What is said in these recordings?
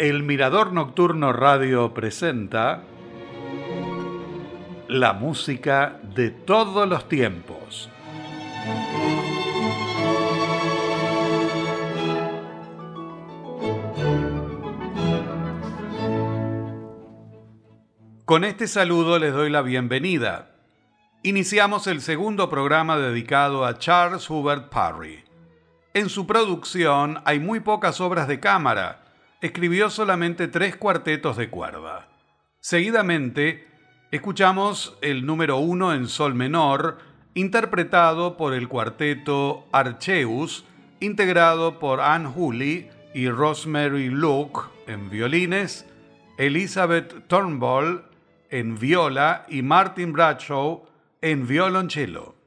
El Mirador Nocturno Radio presenta la música de todos los tiempos. Con este saludo les doy la bienvenida. Iniciamos el segundo programa dedicado a Charles Hubert Parry. En su producción hay muy pocas obras de cámara, escribió solamente tres cuartetos de cuerda. Seguidamente, escuchamos el número uno en sol menor, interpretado por el cuarteto Archeus, integrado por Anne Hooley y Rosemary Luke en violines, Elizabeth Turnbull en viola y Martin Bradshaw en violonchelo.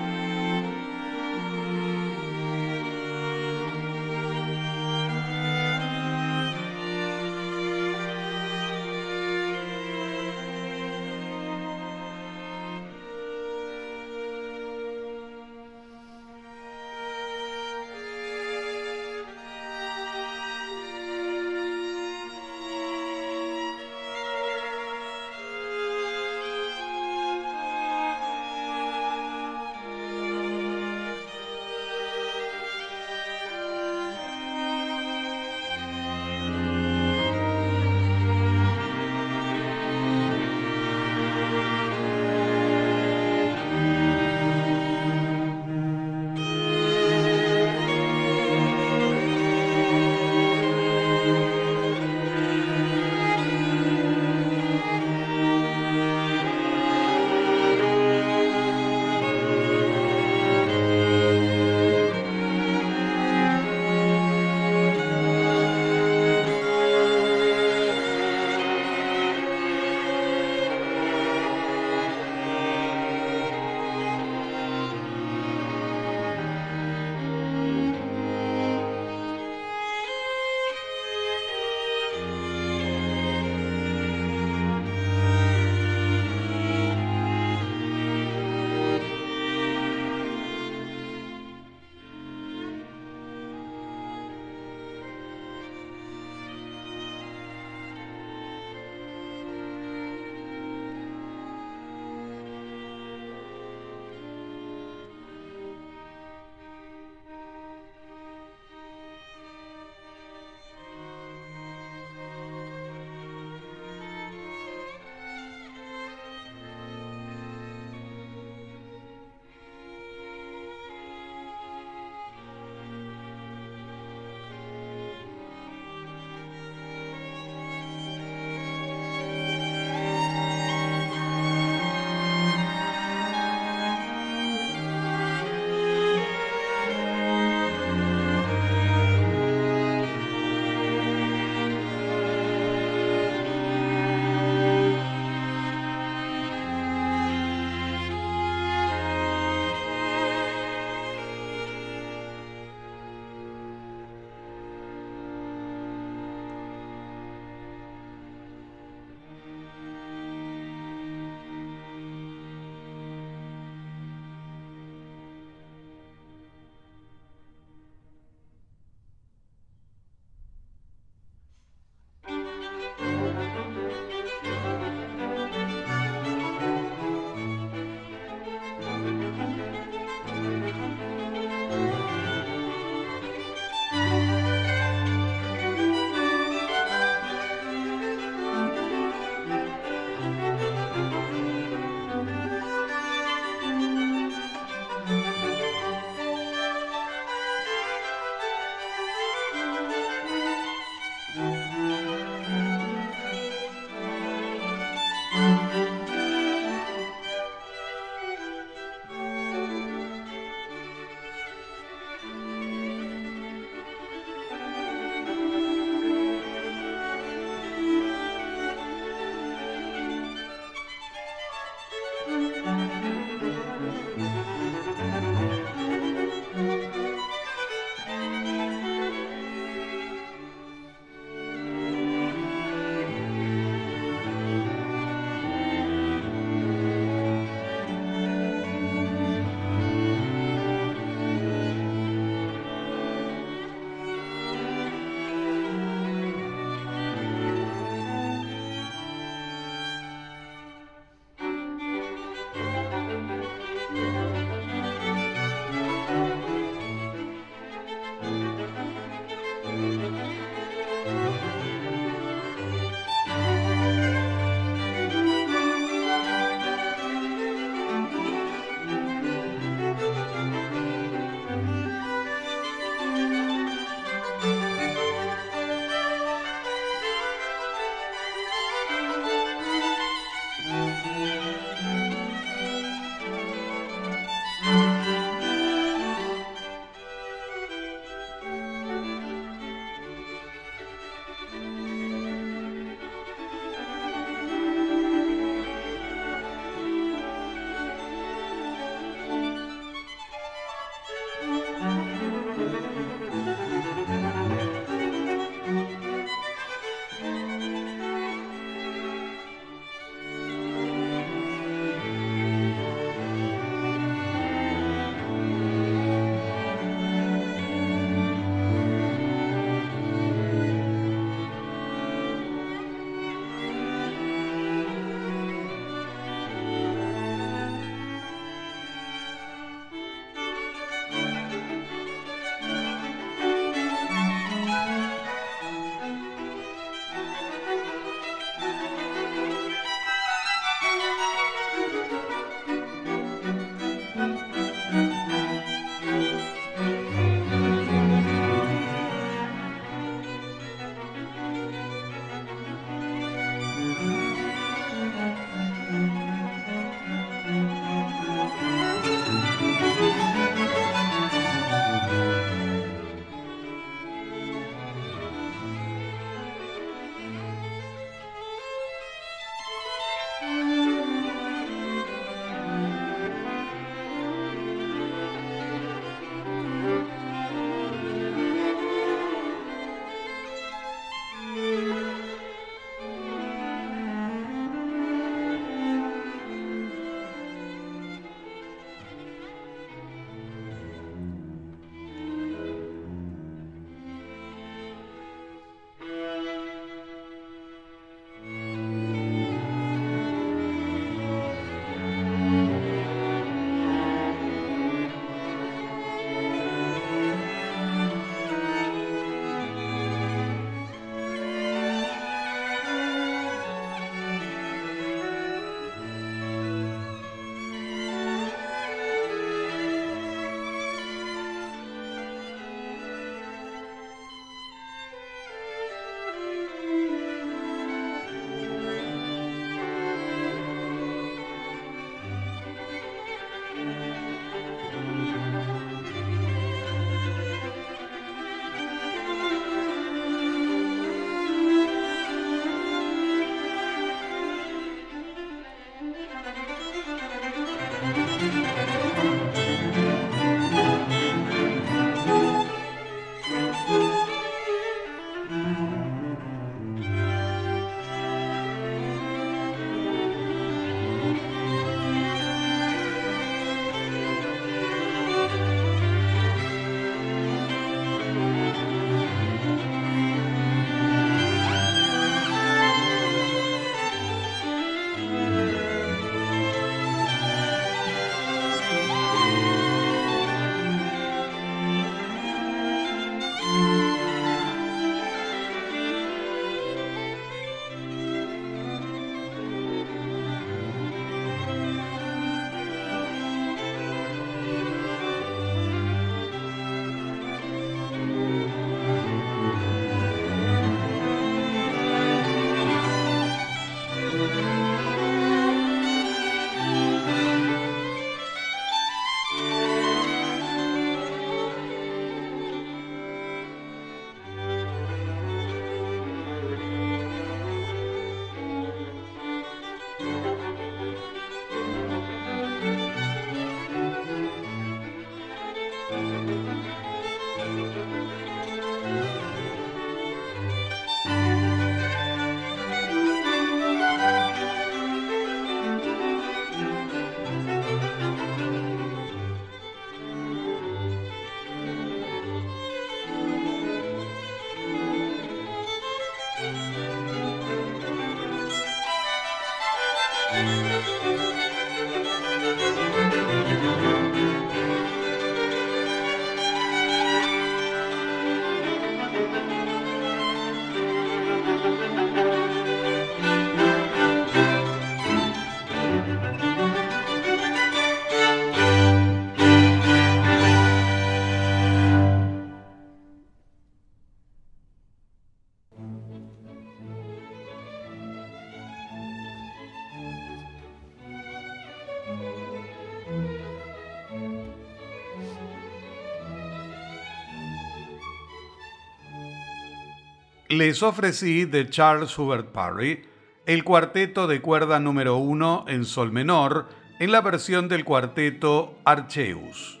les ofrecí de Charles Hubert Parry el cuarteto de cuerda número uno en sol menor en la versión del cuarteto Archeus.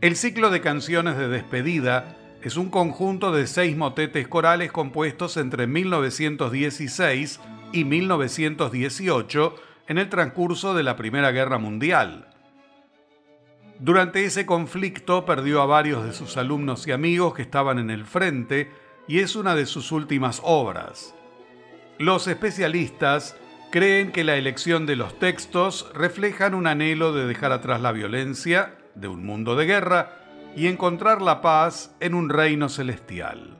El ciclo de canciones de despedida es un conjunto de seis motetes corales compuestos entre 1916 y 1918 en el transcurso de la Primera Guerra Mundial. Durante ese conflicto perdió a varios de sus alumnos y amigos que estaban en el frente y es una de sus últimas obras. Los especialistas creen que la elección de los textos reflejan un anhelo de dejar atrás la violencia de un mundo de guerra y encontrar la paz en un reino celestial.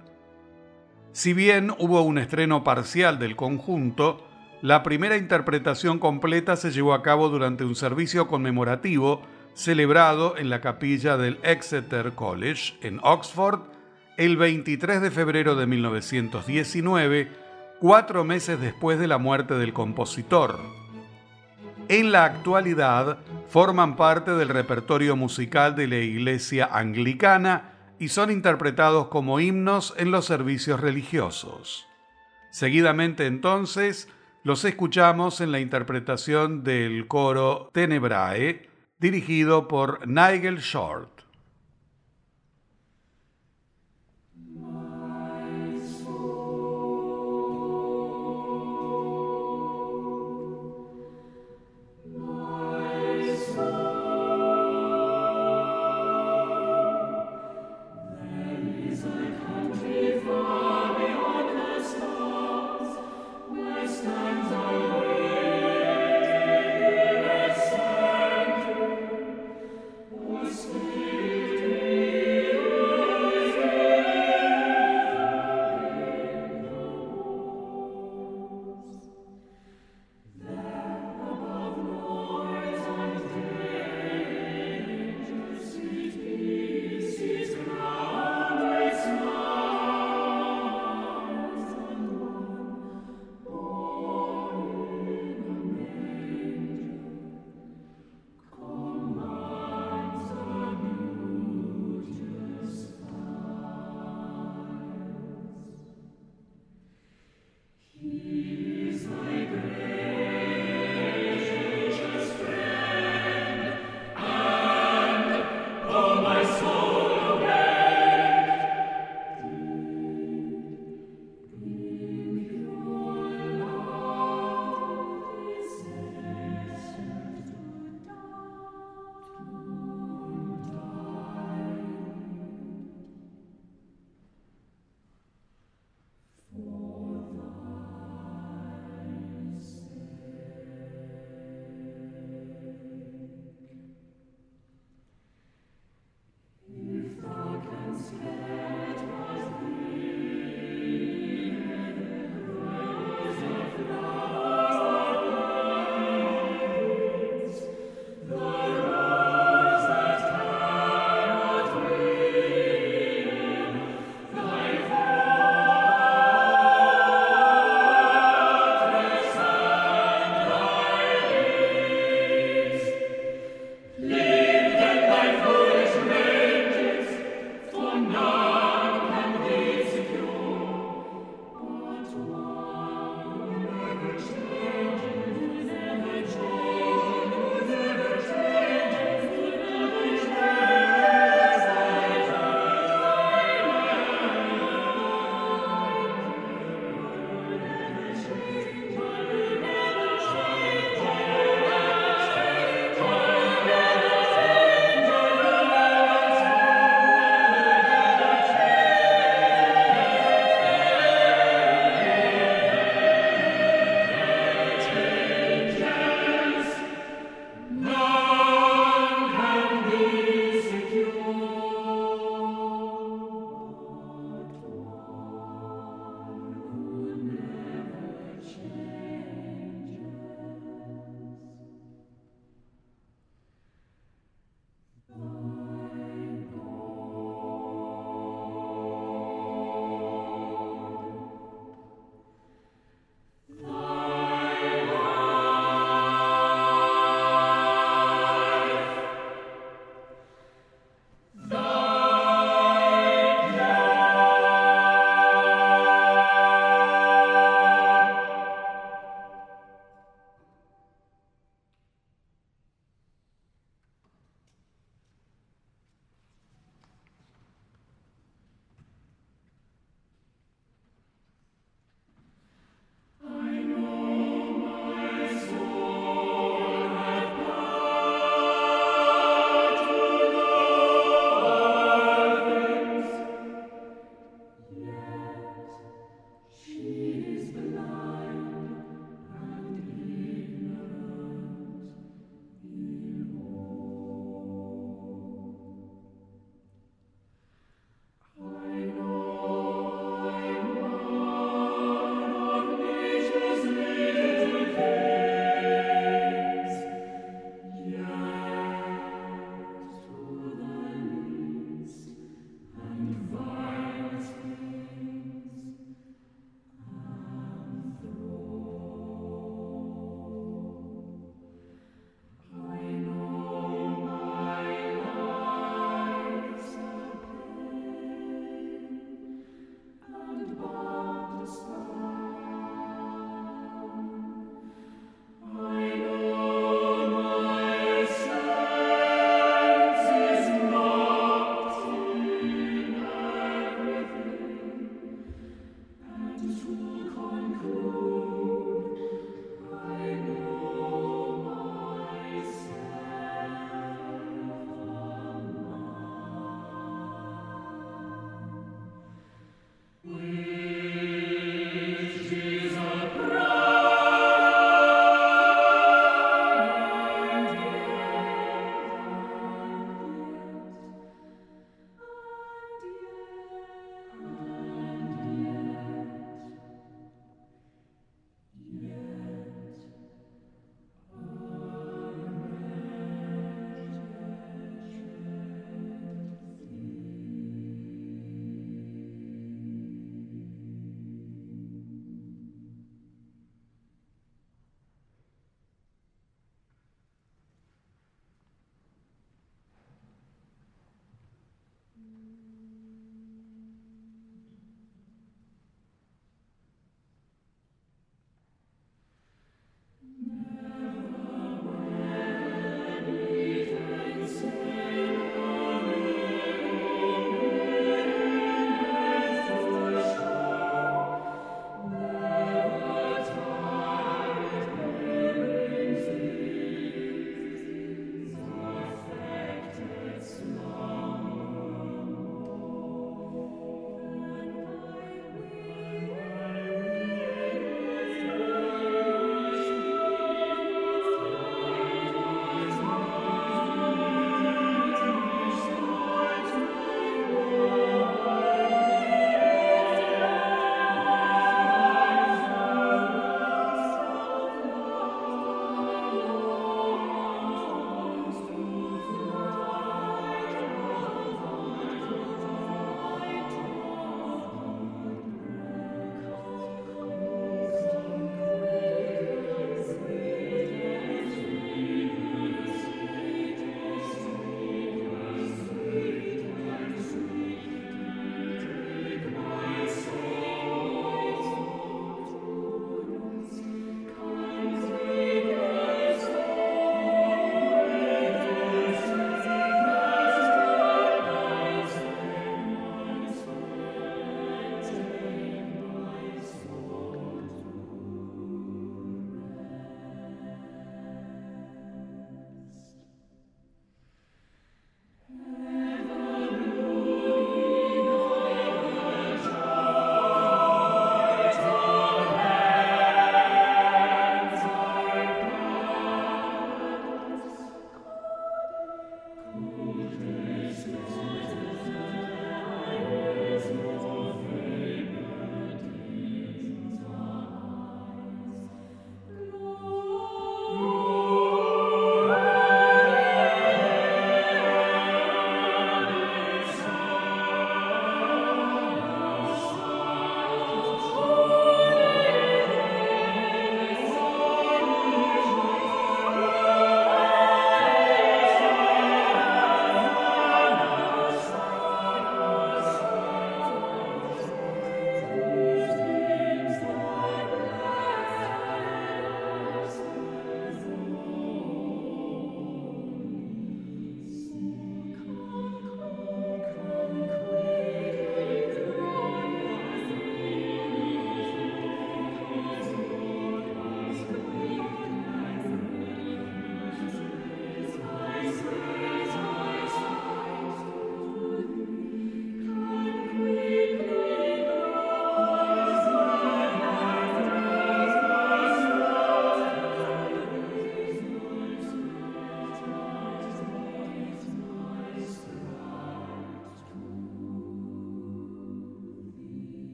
Si bien hubo un estreno parcial del conjunto, la primera interpretación completa se llevó a cabo durante un servicio conmemorativo celebrado en la capilla del Exeter College en Oxford el 23 de febrero de 1919, cuatro meses después de la muerte del compositor. En la actualidad forman parte del repertorio musical de la Iglesia Anglicana y son interpretados como himnos en los servicios religiosos. Seguidamente entonces los escuchamos en la interpretación del coro Tenebrae, dirigido por Nigel Short.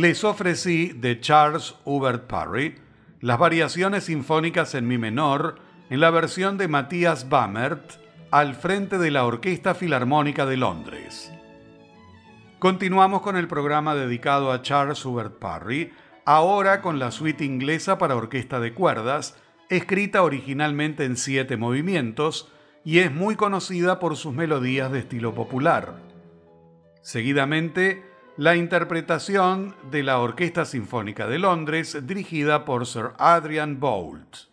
Les ofrecí de Charles Hubert Parry las variaciones sinfónicas en mi menor en la versión de Matthias Bammert al frente de la Orquesta Filarmónica de Londres. Continuamos con el programa dedicado a Charles Hubert Parry, ahora con la suite inglesa para orquesta de cuerdas, escrita originalmente en siete movimientos y es muy conocida por sus melodías de estilo popular. Seguidamente, la interpretación de la Orquesta Sinfónica de Londres dirigida por Sir Adrian Boult.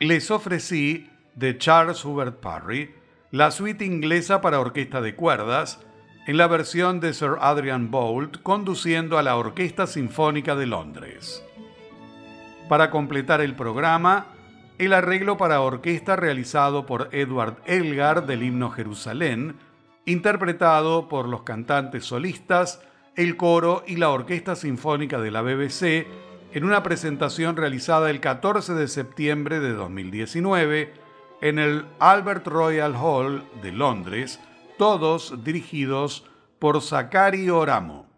Les ofrecí de Charles Hubert Parry la suite inglesa para orquesta de cuerdas en la versión de Sir Adrian Boult conduciendo a la Orquesta Sinfónica de Londres. Para completar el programa, el arreglo para orquesta realizado por Edward Elgar del himno Jerusalén, interpretado por los cantantes solistas, el coro y la Orquesta Sinfónica de la BBC en una presentación realizada el 14 de septiembre de 2019 en el Albert Royal Hall de Londres, todos dirigidos por Zachary Oramo.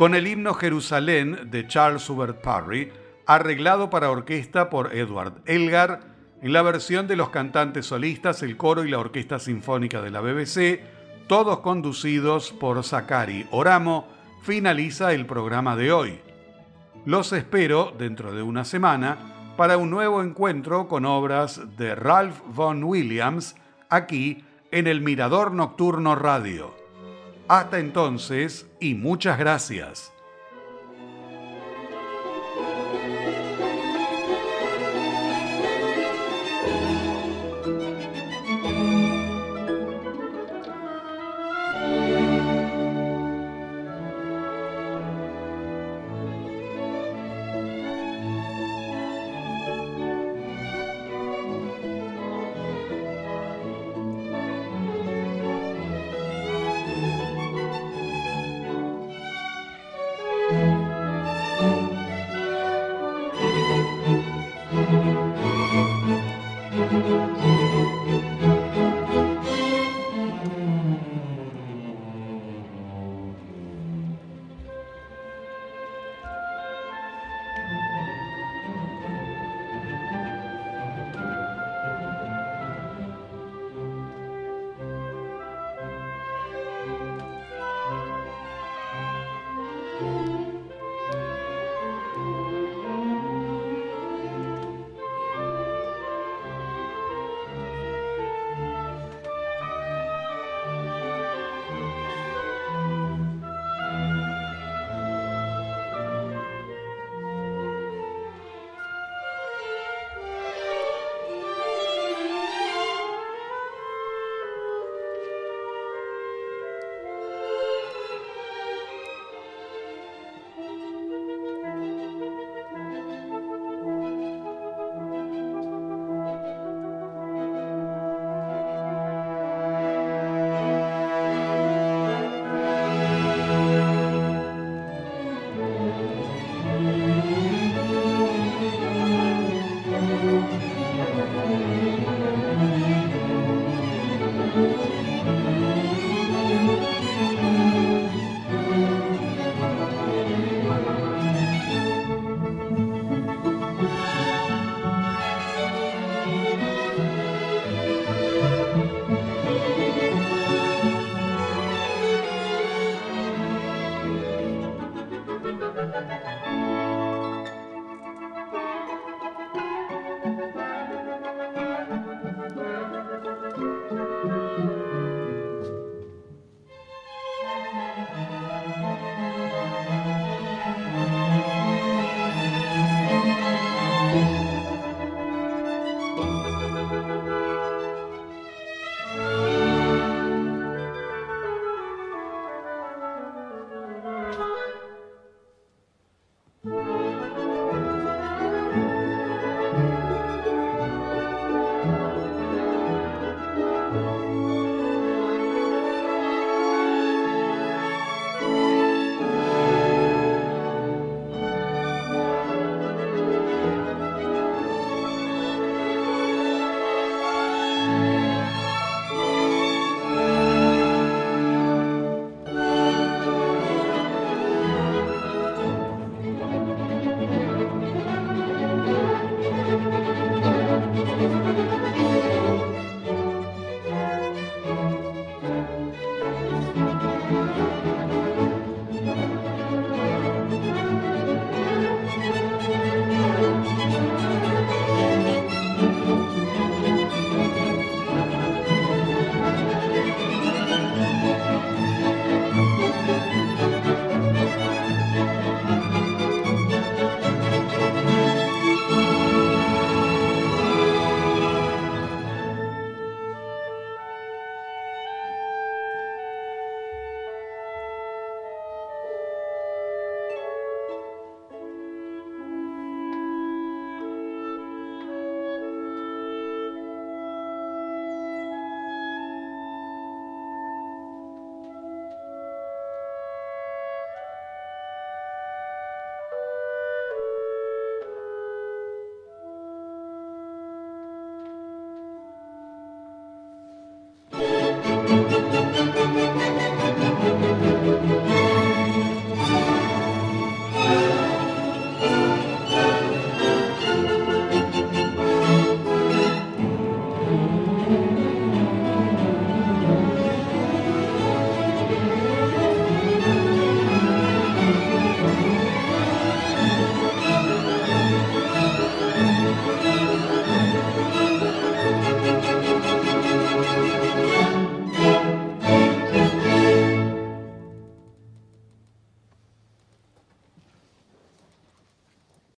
Con el himno Jerusalén de Charles Hubert Parry, arreglado para orquesta por Edward Elgar, en la versión de los cantantes solistas, el coro y la Orquesta Sinfónica de la BBC, todos conducidos por Zachary Oramo, finaliza el programa de hoy. Los espero dentro de una semana para un nuevo encuentro con obras de Ralph Vaughan Williams aquí en el Mirador Nocturno Radio. Hasta entonces y muchas gracias.